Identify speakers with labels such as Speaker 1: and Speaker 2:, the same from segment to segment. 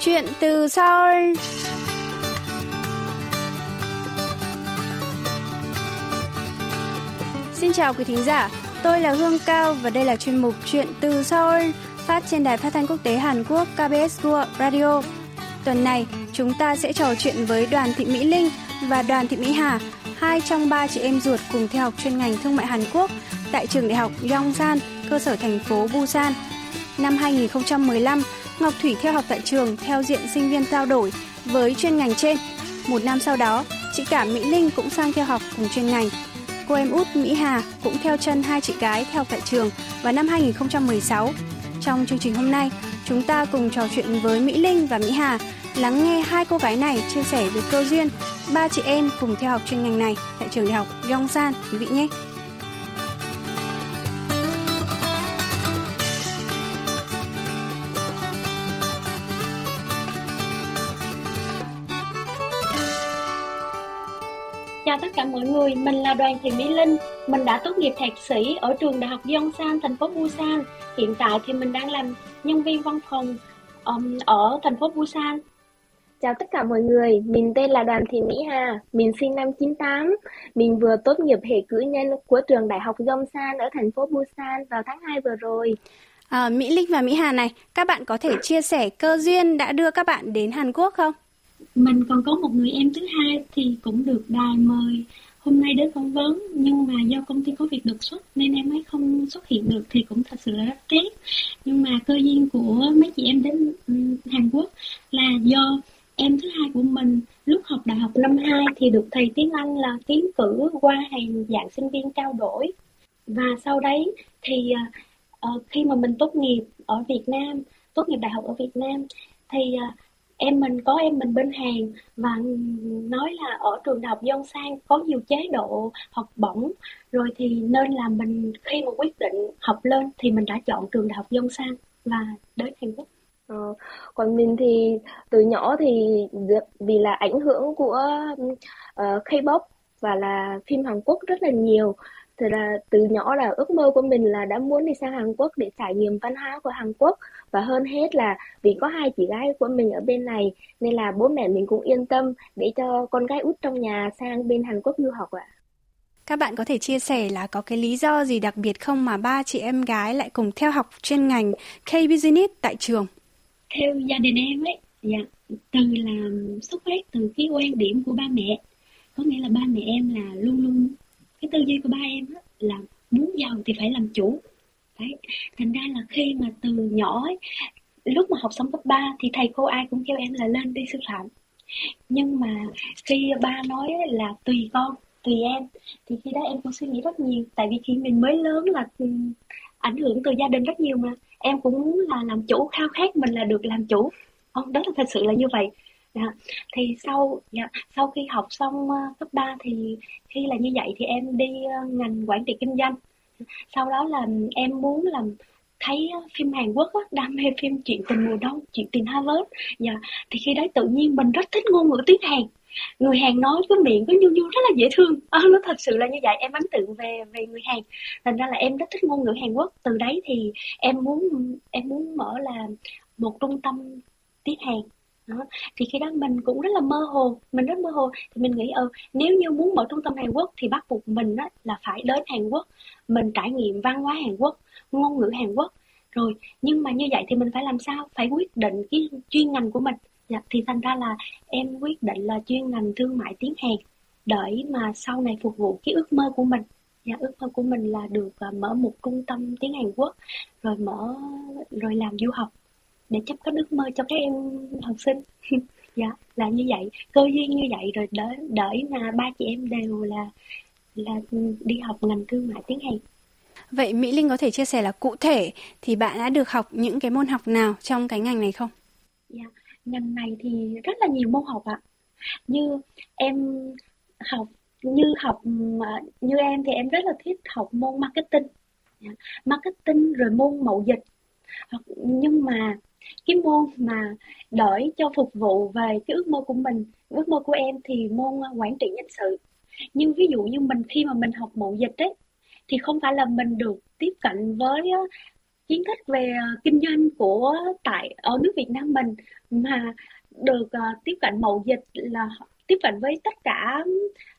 Speaker 1: Chuyện từ Seoul Xin chào quý thính giả, tôi là Hương Cao và đây là chuyên mục Chuyện từ Seoul phát trên đài phát thanh quốc tế Hàn Quốc KBS World Radio. Tuần này, chúng ta sẽ trò chuyện với Đoàn Thị Mỹ Linh và Đoàn Thị Mỹ Hà, hai trong ba chị em ruột cùng theo học chuyên ngành thương mại Hàn Quốc tại trường đại học Yongsan, cơ sở thành phố Busan. Năm 2015, Ngọc Thủy theo học tại trường theo diện sinh viên trao đổi với chuyên ngành trên. Một năm sau đó, chị cả Mỹ Linh cũng sang theo học cùng chuyên ngành. Cô em út Mỹ Hà cũng theo chân hai chị gái theo tại trường vào năm 2016. Trong chương trình hôm nay, chúng ta cùng trò chuyện với Mỹ Linh và Mỹ Hà, lắng nghe hai cô gái này chia sẻ về cơ duyên ba chị em cùng theo học chuyên ngành này tại trường đại học Yongsan quý vị nhé.
Speaker 2: Chào tất cả mọi người, mình là Đoàn Thị Mỹ Linh. Mình đã tốt nghiệp thạc sĩ ở trường Đại học Yongsan, thành phố Busan. Hiện tại thì mình đang làm nhân viên văn phòng um, ở thành phố Busan.
Speaker 3: Chào tất cả mọi người, mình tên là Đoàn Thị Mỹ Hà, mình sinh năm 98. Mình vừa tốt nghiệp hệ cử nhân của trường Đại học Yongsan ở thành phố Busan vào tháng 2 vừa rồi.
Speaker 1: À, Mỹ Linh và Mỹ Hà này, các bạn có thể chia sẻ cơ duyên đã đưa các bạn đến Hàn Quốc không?
Speaker 2: Mình còn có một người em thứ hai thì cũng được đài mời. Hôm nay đến phỏng vấn nhưng mà do công ty có việc đột xuất nên em ấy không xuất hiện được thì cũng thật sự là rất tiếc. Nhưng mà cơ duyên của mấy chị em đến Hàn Quốc là do em thứ hai của mình lúc học đại học năm 2 thì được thầy tiếng Anh là tiến cử qua hàng dạng sinh viên trao đổi. Và sau đấy thì uh, khi mà mình tốt nghiệp ở Việt Nam tốt nghiệp đại học ở Việt Nam thì uh, em mình có em mình bên Hàn và nói là ở trường đại học Dân Sang có nhiều chế độ học bổng. Rồi thì nên là mình khi mà quyết định học lên thì mình đã chọn trường đại học Dân Sang và đến Hàn Quốc.
Speaker 3: Ờ, còn mình thì từ nhỏ thì vì là ảnh hưởng của uh, K-pop và là phim Hàn Quốc rất là nhiều. Thì là từ nhỏ là ước mơ của mình là đã muốn đi sang Hàn Quốc để trải nghiệm văn hóa của Hàn Quốc và hơn hết là vì có hai chị gái của mình ở bên này nên là bố mẹ mình cũng yên tâm để cho con gái út trong nhà sang bên Hàn Quốc du học ạ.
Speaker 1: Các bạn có thể chia sẻ là có cái lý do gì đặc biệt không mà ba chị em gái lại cùng theo học chuyên ngành K-Business tại trường?
Speaker 2: Theo gia đình em ấy, dạ, từ là xuất phát từ cái quan điểm của ba mẹ. Có nghĩa là ba mẹ em là luôn luôn cái tư duy của ba em á, là muốn giàu thì phải làm chủ đấy. Thành ra là khi mà từ nhỏ ấy, lúc mà học xong cấp 3 thì thầy cô ai cũng kêu em là lên đi sư phạm. Nhưng mà khi ba nói là tùy con tùy em thì khi đó em cũng suy nghĩ rất nhiều. Tại vì khi mình mới lớn là ảnh hưởng từ gia đình rất nhiều mà. Em cũng là làm chủ khao khát mình là được làm chủ. Không đó là thật sự là như vậy. Dạ. thì sau dạ, sau khi học xong uh, cấp 3 thì khi là như vậy thì em đi uh, ngành quản trị kinh doanh sau đó là em muốn làm thấy ờ, phim Hàn Quốc á, đam mê phim chuyện tình mùa đông chuyện tình Harvard. Dạ thì khi đấy tự nhiên mình rất thích ngôn ngữ tiếng Hàn. Người Hàn nói cái miệng có nhu nhu rất là dễ thương. À, nó thật sự là như vậy em ấn tượng về về người Hàn. Thành ra là em rất thích ngôn ngữ Hàn Quốc. Từ đấy thì em muốn em muốn mở là một trung tâm tiếng Hàn đó. thì khi đó mình cũng rất là mơ hồ mình rất mơ hồ. Thì mình nghĩ ờ nếu như muốn mở trung tâm Hàn Quốc thì bắt buộc mình đó là phải đến Hàn Quốc. Mình trải nghiệm văn hóa Hàn Quốc ngôn ngữ Hàn Quốc. Rồi nhưng mà như vậy thì mình phải làm sao? Phải quyết định cái chuyên ngành của mình. Dạ, thì thành ra là em quyết định là chuyên ngành thương mại tiếng Hàn để mà sau này phục vụ cái ước mơ của mình. Dạ, ước mơ của mình là được uh, mở một trung tâm tiếng Hàn Quốc rồi mở rồi làm du học để chấp cánh ước mơ cho các em học sinh dạ là như vậy cơ duyên như vậy rồi đợi đợi mà ba chị em đều là là đi học ngành thương mại tiếng Hàn
Speaker 1: Vậy Mỹ Linh có thể chia sẻ là cụ thể thì bạn đã được học những cái môn học nào trong cái ngành này không?
Speaker 2: Dạ, ngành này thì rất là nhiều môn học ạ. Như em học như học như em thì em rất là thích học môn marketing. Dạ, marketing rồi môn mậu dịch. Nhưng mà cái môn mà đổi cho phục vụ về cái ước mơ của mình, ước mơ của em thì môn ờ, quản trị nhân sự. Nhưng ví dụ như mình khi mà mình học mậu dịch ấy thì không phải là mình được tiếp cận với ờ, kiến thức về ờ, kinh doanh của tại ở nước Việt Nam mình mà được uh, tiếp cận mậu dịch là tiếp cận với tất cả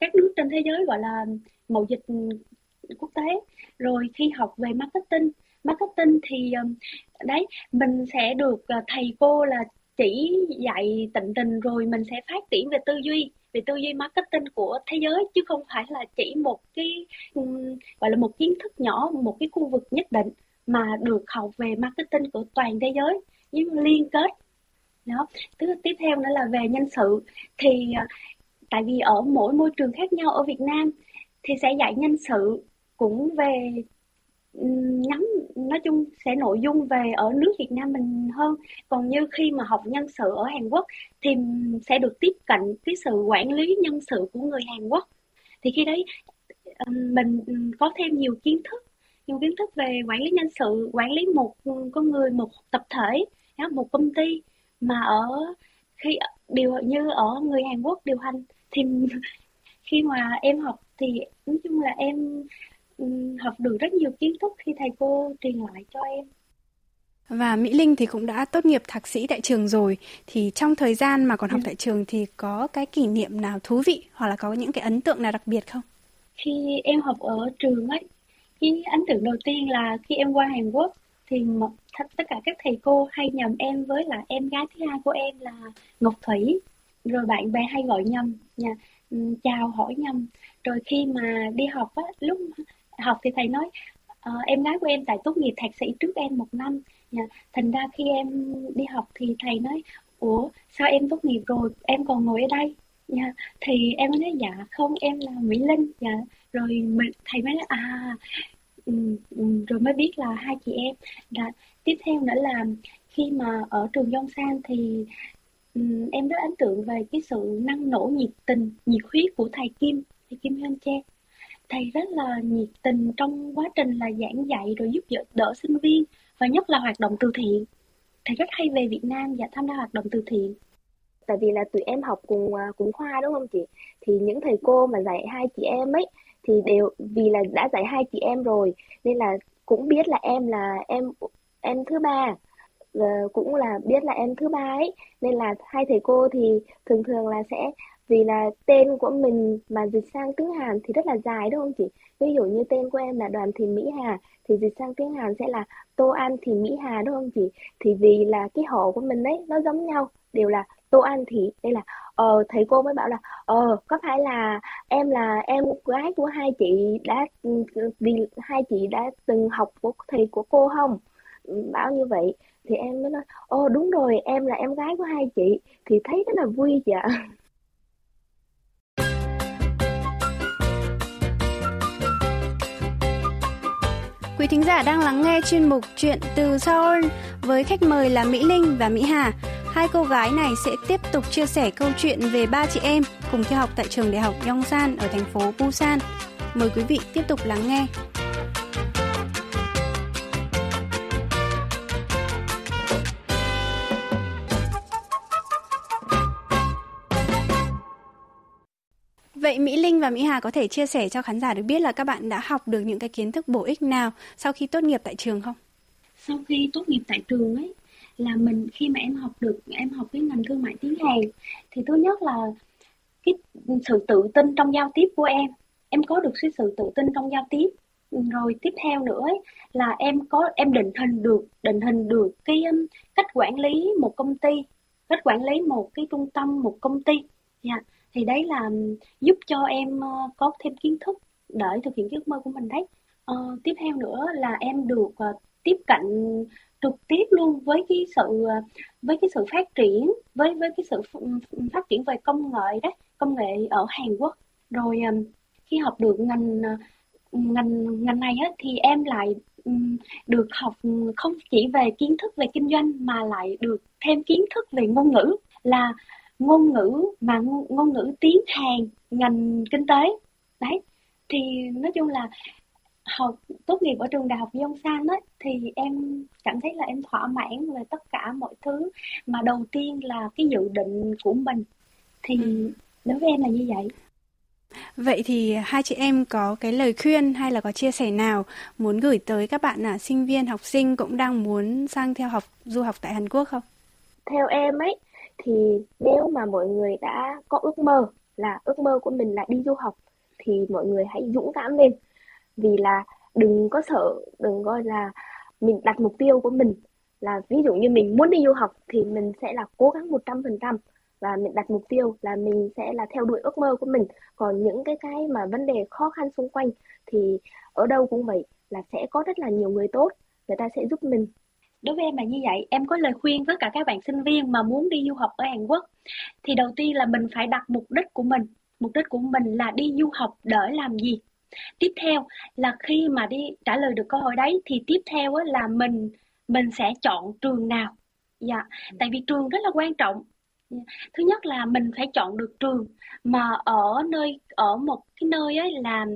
Speaker 2: các nước trên thế giới gọi là mậu dịch ừ, quốc tế rồi khi học về marketing marketing thì ờ, đấy, mình sẽ được ờ, thầy cô là chỉ dạy tận tình rồi mình sẽ phát triển về tư duy, về tư duy marketing của thế giới chứ không phải là chỉ một cái gọi là một kiến thức nhỏ, một cái khu vực nhất định mà được học về marketing của toàn thế giới, nhưng liên kết. Đó thứ tiếp theo nữa là về nhân sự. Thì ờ, tại vì ở mỗi môi trường khác nhau ở Việt Nam thì sẽ dạy nhân sự cũng về nhắm, nói chung sẽ nội dung về ở nước Việt Nam mình hơn. Còn như khi mà học nhân sự ở Hàn Quốc thì sẽ được tiếp cận cái sự quản lý nhân sự của người Hàn Quốc. Thì khi đấy mình có thêm nhiều kiến thức, nhiều kiến thức về quản lý nhân sự, quản lý một con người, một tập thể một công ty mà ở khi, điều như ở người Hàn Quốc điều hành. Thì khi mà em học thì, nói chung là em học được rất nhiều kiến thức khi thầy cô truyền lại cho em.
Speaker 1: Và Mỹ Linh thì cũng đã tốt nghiệp thạc sĩ tại trường rồi. Thì trong thời gian mà còn học ừ. tại trường thì có cái kỷ niệm nào thú vị hoặc là có những cái ấn tượng nào đặc biệt không?
Speaker 2: Khi em học ở trường ấy, cái ấn tượng đầu tiên là khi em qua Hàn Quốc thì một, tất cả các thầy cô hay nhầm em với là em gái thứ hai của em là Ngọc Thủy. Rồi bạn bè hay gọi nhầm nha, chào hỏi nhầm. Rồi khi mà đi học á, lúc học thì thầy nói uh, em gái của em tại tốt nghiệp thạc sĩ trước em một năm. Nha thành ra khi em đi học thì thầy nói ủa sao em tốt nghiệp rồi em còn ngồi ở đây? Nha thì em mới nói dạ không em là mỹ linh. Dạ. Rồi mình thầy mới nói à ừ, ừ, rồi mới biết là hai chị em. Đã tiếp theo nữa là khi mà ở trường Dông Sang thì um, em rất ấn tượng về cái sự năng nổ nhiệt tình nhiệt huyết của thầy Kim thầy Kim Hyun Che thầy rất là nhiệt tình trong quá trình là giảng dạy rồi giúp đỡ sinh viên và nhất là hoạt động từ thiện. Thầy rất hay về Việt Nam và tham gia hoạt động từ thiện.
Speaker 3: Tại vì là tụi em học cùng à, cùng khoa đúng không chị? Thì những thầy cô mà dạy hai chị em ấy thì đều, vì là đã dạy hai chị em rồi nên là cũng biết là em là em em thứ ba và cũng là biết là em thứ ba ấy. Nên là hai thầy cô thì thường thường là sẽ vì là tên của mình mà dịch sang tiếng Hàn thì rất là dài, đúng không chị? Ví dụ như tên của em là Đoàn Thị Mỹ Hà, thì dịch sang tiếng Hàn sẽ là Tô An Thị Mỹ Hà, đúng không chị? Thì vì là cái họ của mình đấy nó giống nhau, đều là Tô An Thị, đây là ờ thầy cô mới bảo là ờ có phải là em là em gái của hai chị đã ừ, vì hai chị đã từng học của thầy của cô không? Ừ, bảo như vậy. Thì em mới nói ồ đúng rồi, em là em gái của hai chị. Thì thấy rất là vui dạ
Speaker 1: Quý thính giả đang lắng nghe chuyên mục Chuyện từ Seoul với khách mời là Mỹ Linh và Mỹ Hà. Hai cô gái này sẽ tiếp tục chia sẻ câu chuyện về ba chị em cùng theo học tại trường đại học Yongsan ở thành phố Busan. Mời quý vị tiếp tục lắng nghe. Vậy Mỹ Linh và Mỹ Hà có thể chia sẻ cho khán giả được biết là các bạn đã học được những cái kiến thức bổ ích nào sau khi tốt nghiệp tại trường không?
Speaker 2: Sau khi tốt nghiệp tại trường ấy là mình khi mà em học được em học cái ngành thương mại tiếng Hàn thì thứ nhất là cái sự tự tin trong giao tiếp của em. Em có được cái sự tự tin trong giao tiếp. Rồi tiếp theo nữa ấy, là em có em định hình được định hình được cái um, cách quản lý một công ty cách quản lý một cái trung tâm một công ty. Nha yeah thì đấy là giúp cho em ờ, có thêm kiến thức để thực hiện giấc mơ của mình đấy. À, tiếp theo nữa là em được ờ, tiếp cận trực tiếp luôn với cái sự với cái sự phát triển với với cái sự phát triển về công nghệ đấy công nghệ ở Hàn Quốc. Rồi khi học được ngành ngành ngành này á, thì em lại được học không chỉ về kiến thức về kinh doanh mà lại được thêm kiến thức về ngôn ngữ. Là ngôn ngữ mà ngôn ngữ tiếng Hàn ngành kinh tế đấy thì nói chung là học tốt nghiệp ở trường đại học Yongsan ấy thì em cảm thấy là em thỏa mãn về tất cả mọi thứ mà đầu tiên là cái dự định của mình thì ừ. đối với em là như vậy
Speaker 1: Vậy thì hai chị em có cái lời khuyên hay là có chia sẻ nào muốn gửi tới các bạn là sinh viên, học sinh cũng đang muốn sang theo học du học tại Hàn Quốc không?
Speaker 3: Theo em ấy thì nếu mà mọi người đã có ước mơ là ước mơ của mình là đi du học, thì mọi người hãy dũng cảm lên. Vì là đừng có sợ, đừng gọi là mình đặt mục tiêu của mình là ví dụ như mình muốn đi du học thì mình sẽ là cố gắng một trăm phần trăm và mình đặt mục tiêu là mình sẽ là theo đuổi ước mơ của mình. Còn những cái cái mà vấn đề khó khăn xung quanh thì ở đâu cũng vậy, là sẽ có rất là nhiều người tốt, người ta sẽ giúp mình
Speaker 2: đối với em là như vậy em có lời khuyên với cả các bạn sinh viên mà muốn đi du học ở Hàn Quốc. Thì đầu tiên là mình phải đặt mục đích của mình. Mục đích của mình là đi du học để làm gì? Tiếp theo là khi mà đi trả lời được câu hỏi đấy thì tiếp theo là mình mình sẽ chọn trường nào? Dạ tại vì trường rất là quan trọng. Thứ nhất là mình phải chọn được trường mà ở nơi ở một cái nơi ấy là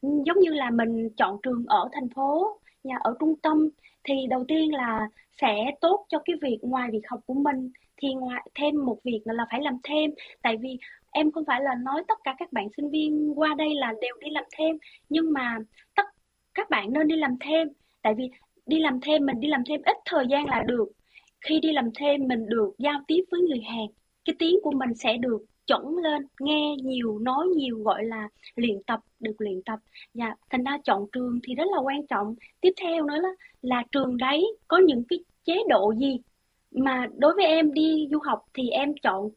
Speaker 2: giống như là mình chọn trường ở thành phố nhà ở trung tâm thì đầu tiên là sẽ tốt cho cái việc ngoài việc học của mình, thì ngoài thêm một việc là phải làm thêm. Tại vì em không phải là nói tất cả các bạn sinh viên qua đây là đều đi làm thêm, nhưng mà tất các bạn nên đi làm thêm. Tại vì đi làm thêm, mình đi làm thêm ít thời gian là được. Khi đi làm thêm, mình được giao tiếp với người hàng, cái tiếng của mình sẽ được chuẩn lên nghe nhiều nói nhiều gọi là luyện tập được luyện tập. Dạ thành ra chọn trường thì rất là quan trọng. Tiếp theo nữa là là trường đấy có những cái chế độ gì? Mà đối với em đi du học thì em chọn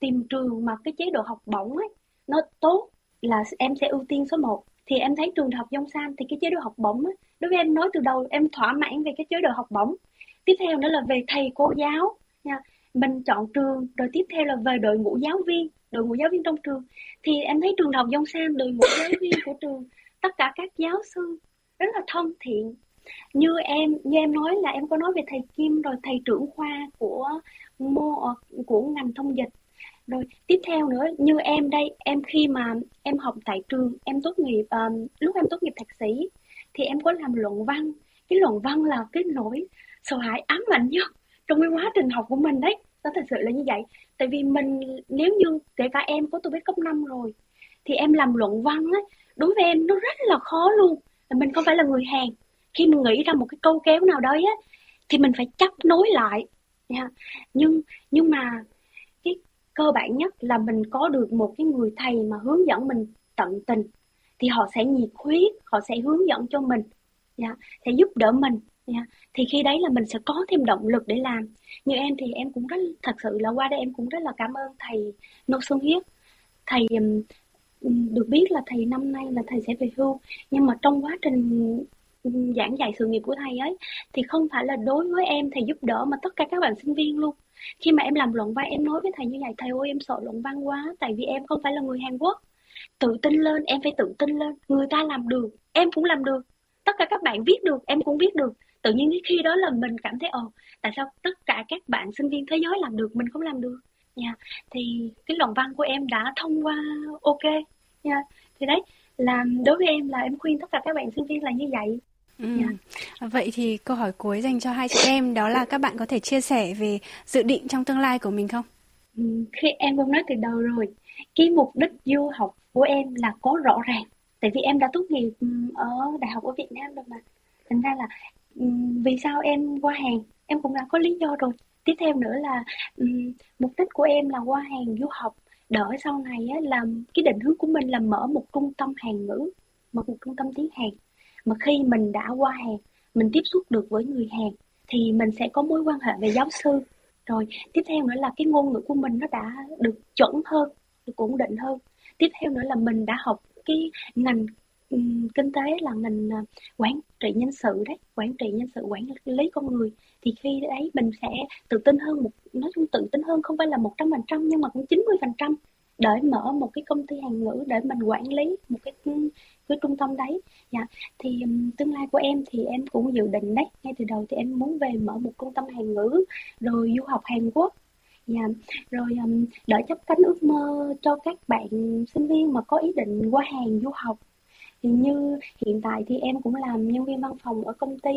Speaker 2: tìm trường mà cái chế độ học bổng ấy nó tốt là em sẽ ưu tiên số 1 thì em thấy trường đại học San thì cái chế độ học bổng ấy, đối với em nói từ đầu em thỏa mãn về cái chế độ học bổng. Tiếp theo nữa là về thầy cô giáo. Nha mình chọn trường rồi tiếp theo là về đội ngũ giáo viên đội ngũ giáo viên trong trường. Thì em thấy trường học Dông Yongsan đội ngũ giáo viên của trường tất cả các giáo sư rất là thân thiện. Như em như em nói là em có nói về thầy Kim rồi thầy trưởng khoa của mô của ngành thông dịch. Rồi tiếp theo nữa như em đây em khi mà em học tại trường em tốt nghiệp um, lúc em tốt nghiệp thạc sĩ thì em có làm luận văn. Cái luận văn là cái nỗi sợ hãi ám ảnh nhất trong cái quá trình học của mình đấy nó thật sự là như vậy. Tại vì mình, nếu như kể cả em có tôi biết cấp 5 rồi, thì em làm luận văn ấy đối với em nó rất là khó luôn. Mình không phải là người Hàn. Khi mình nghĩ ra một cái câu kéo nào đấy á, thì mình phải chấp nối lại. Nha. Nhưng nhưng mà cái cơ bản nhất là mình có được một cái người thầy mà hướng dẫn mình tận tình, thì họ sẽ nhiệt huyết, họ sẽ hướng dẫn cho mình. Nha. Sẽ giúp đỡ mình nha thì khi đấy là mình sẽ có thêm động lực để làm. Như em thì em cũng rất, thật sự là qua đây em cũng rất là cảm ơn thầy Nô Xuân Hiếp thầy được biết là thầy năm nay là thầy sẽ về hưu. Nhưng mà trong quá trình giảng dạy sự nghiệp của thầy ấy, thì không phải là đối với em thầy giúp đỡ mà tất cả các bạn sinh viên luôn. Khi mà em làm luận văn, em nói với thầy như vậy, thầy ơi, em sợ luận văn quá, tại vì em không phải là người Hàn Quốc. Tự tin lên, em phải tự tin lên. Người ta làm được, em cũng làm được. Tất cả các bạn viết được, em cũng viết được tự nhiên khi đó là mình cảm thấy ồ tại sao tất cả các bạn sinh viên thế giới làm được mình không làm được nha yeah. thì cái luận văn của em đã thông qua ok nha yeah. thì đấy là đối với em là em khuyên tất cả các bạn sinh viên là như vậy
Speaker 1: Ừ. Yeah. Vậy thì câu hỏi cuối dành cho hai chị em đó là các bạn có thể chia sẻ về dự định trong tương lai của mình không?
Speaker 2: Ừ, khi em cũng nói từ đầu rồi, cái mục đích du học của em là có rõ ràng. Tại vì em đã tốt nghiệp ừ, ở đại học ở Việt Nam rồi mà. Thành ra là vì sao em qua hàng? Em cũng đã có lý do rồi. Tiếp theo nữa là um, mục đích của em là qua hàng du học. Đỡ sau này á, là cái định hướng của mình là mở một trung tâm hàng ngữ, mở một trung tâm tiếng Hàn. Mà khi mình đã qua hàng mình tiếp xúc được với người Hàn thì mình sẽ có mối quan hệ về giáo sư. Rồi tiếp theo nữa là cái ngôn ngữ của mình nó đã được chuẩn hơn được ổn định hơn. Tiếp theo nữa là mình đã học cái ngành um, kinh tế là ngành uh, à, quản trị nhân sự đấy quản trị nhân sự quản lý con người. Thì khi đấy mình sẽ tự tin hơn một nói chung tự tin hơn không phải là một trăm phần trăm nhưng mà cũng chín mươi phần trăm để mở một cái công ty hàng ngữ để mình quản lý một cái cái trung tâm đấy. Dạ thì um, tương lai của em thì em cũng dự định đấy ngay từ đầu thì em muốn về mở một trung tâm hàng ngữ rồi du học Hàn Quốc. Dạ rồi um, đỡ chấp cánh ước mơ cho các bạn sinh viên mà có ý định qua hàng du học như hiện tại thì em cũng làm nhân viên văn phòng ở công ty.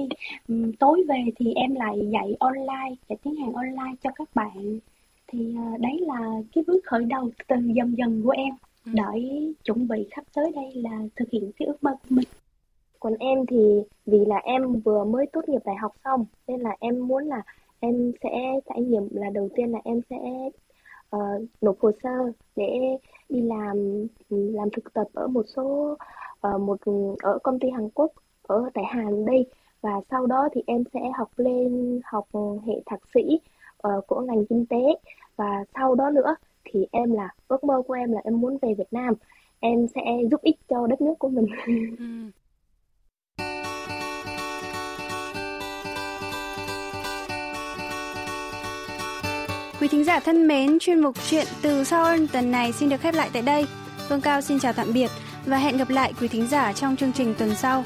Speaker 2: Tối về thì em lại dạy online dạy tiếng Hàn online cho các bạn. Thì uh, đấy là cái bước khởi đầu từ dần dần của em. Ừ. đợi chuẩn bị sắp tới đây là thực hiện cái ước mơ của mình.
Speaker 3: Còn em thì vì là em vừa mới tốt nghiệp đại học xong nên là em muốn là em sẽ trải nghiệm là đầu tiên là em sẽ uh, nộp hồ sơ để đi làm làm thực tập ở một số uh, một ở công ty Hàn Quốc ở tại Hàn đây. Và sau đó thì em sẽ học lên học hệ thạc sĩ uh, của ngành kinh tế. Và sau đó nữa thì em là ước mơ của em là em muốn về Việt Nam. Em sẽ giúp ích cho đất nước của mình. Ừ.
Speaker 1: Quý thính giả thân mến, chuyên mục chuyện từ Seoul tuần này xin được khép lại tại đây. Phương Cao xin chào tạm biệt và hẹn gặp lại quý thính giả trong chương trình tuần sau.